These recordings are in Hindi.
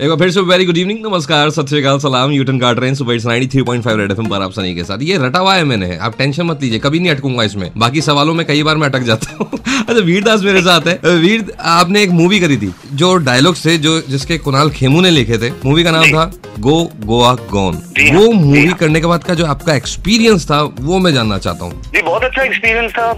एक बार फिर से वेरी गुड इवनिंग नमस्कार सत श्रीकाल सलाम यूटन का हैं सुबह ninety three point five Red F पर आप सनी के साथ। ये रटा हुआ है मैंने आप टेंशन मत लीजिए कभी नहीं अटकूँगा इसमें। बाकी सवालों में कई बार मैं अटक जाता हूँ। अच्छा वीरदास मेरे साथ है। वीर आपने एक मूवी करी थी जो डायलॉग्स थे जो जिसके कुणाल खेमू ने लिखे थे। मूवी का नाम था गो गोवा गोन वो मूवी हाँ। करने के बाद का जो आपका एक्सपीरियंस था वो मैं जानना चाहता हूँ। जी बहुत अच्छा एक्सपीरियंस था।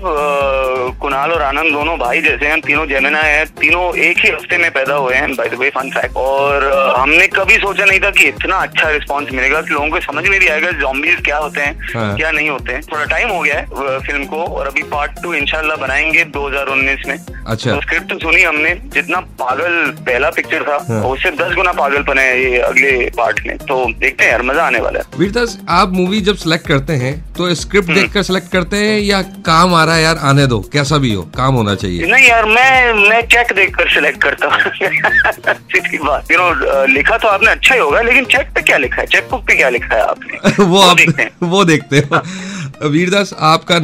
कुणाल और आनंद दोनों भाई जैसे हैं तीनों जेमिना है तीनों एक ही हफ़्ते में पैदा हुए हैं by the way fun fact और हमने कभी सोचा नहीं था कि इतना अच्छा रिस्पांस मिलेगा। कि लोगों को समझ में भी आएगा जॉम्बीज क्या होते हैं हाँ। क्या नहीं होते हैं। थोड़ा टाइम हो गया है फ़िल्म को और अभी पार्ट टू इंशाल्लाह बनाएँगे 2019 में। अच्छा। तो स्क्रिप्ट सुनी हमने जितना पागल पहला पिक्चर था हाँ। उससे दस गुना पागलपन है ये अगले पार्ट में तो देखते हैं यार मज़ा आने वाला है। वीरदास आप मूवी जब सिलेक्ट करते हैं तो। स्क्रिप्ट देखकर सिलेक्ट करते हैं या काम आ रहा है यार आने दो कैसा भी हो काम होना चाहिए? नहीं यार मैं मैं चेक देख कर सिलेक्ट करता हूँ। सीधी बात। यू नो लिखा तो आपने अच्छा ही होगा लेकिन चेक पे क्या लिखा है? चेक बुक पे क्या लिखा है आपने? वो आप देखते हैं। वो देखते हो। वीरदास आपका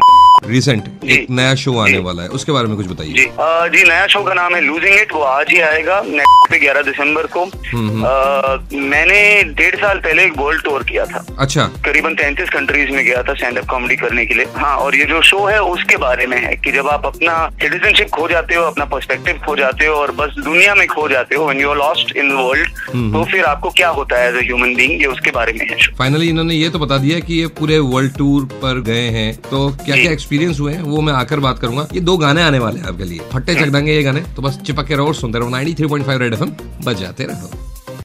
रिसेंट। एक नया शो आने वाला है। उसके बारे में कुछ बताइए। जी। जी नया शो का नाम है लूजिंग इट वो आज ही आएगा पे ग्यारह दिसंबर को। हम्म, अ, मैंने डेढ़ साल पहले एक वर्ल्ड टूर किया था। अच्छा। करीबन तैंतीस कंट्रीज़ में गया था स्टैंड अप कॉमेडी करने के लिए। हाँ और ये जो शो है उसके बारे में है कि जब आप अपना सिटीजनशिप खो जाते हो अपना पर्सपेक्टिव खो जाते हो और बस दुनिया में खो जाते हो when you are lost in world तो फिर आपको क्या होता है एज ए ह्यूमन बीइंग ये उसके बारे में है फाइनली इन्होंने ये तो बता दिया कि ये पूरे वर्ल्ड टूर पर गए हैं। तो क्या क्या एक्सपीरियंस हुए हैं, वो मैं आकर बात करूँगा। ये दो गाने आने वाले हैं आपके लिए। फट्टे चक देंगे ये गाने। तो बस चिपक के रहो और सुनते रहो। 93.5 रेड हम बच जाते रहो।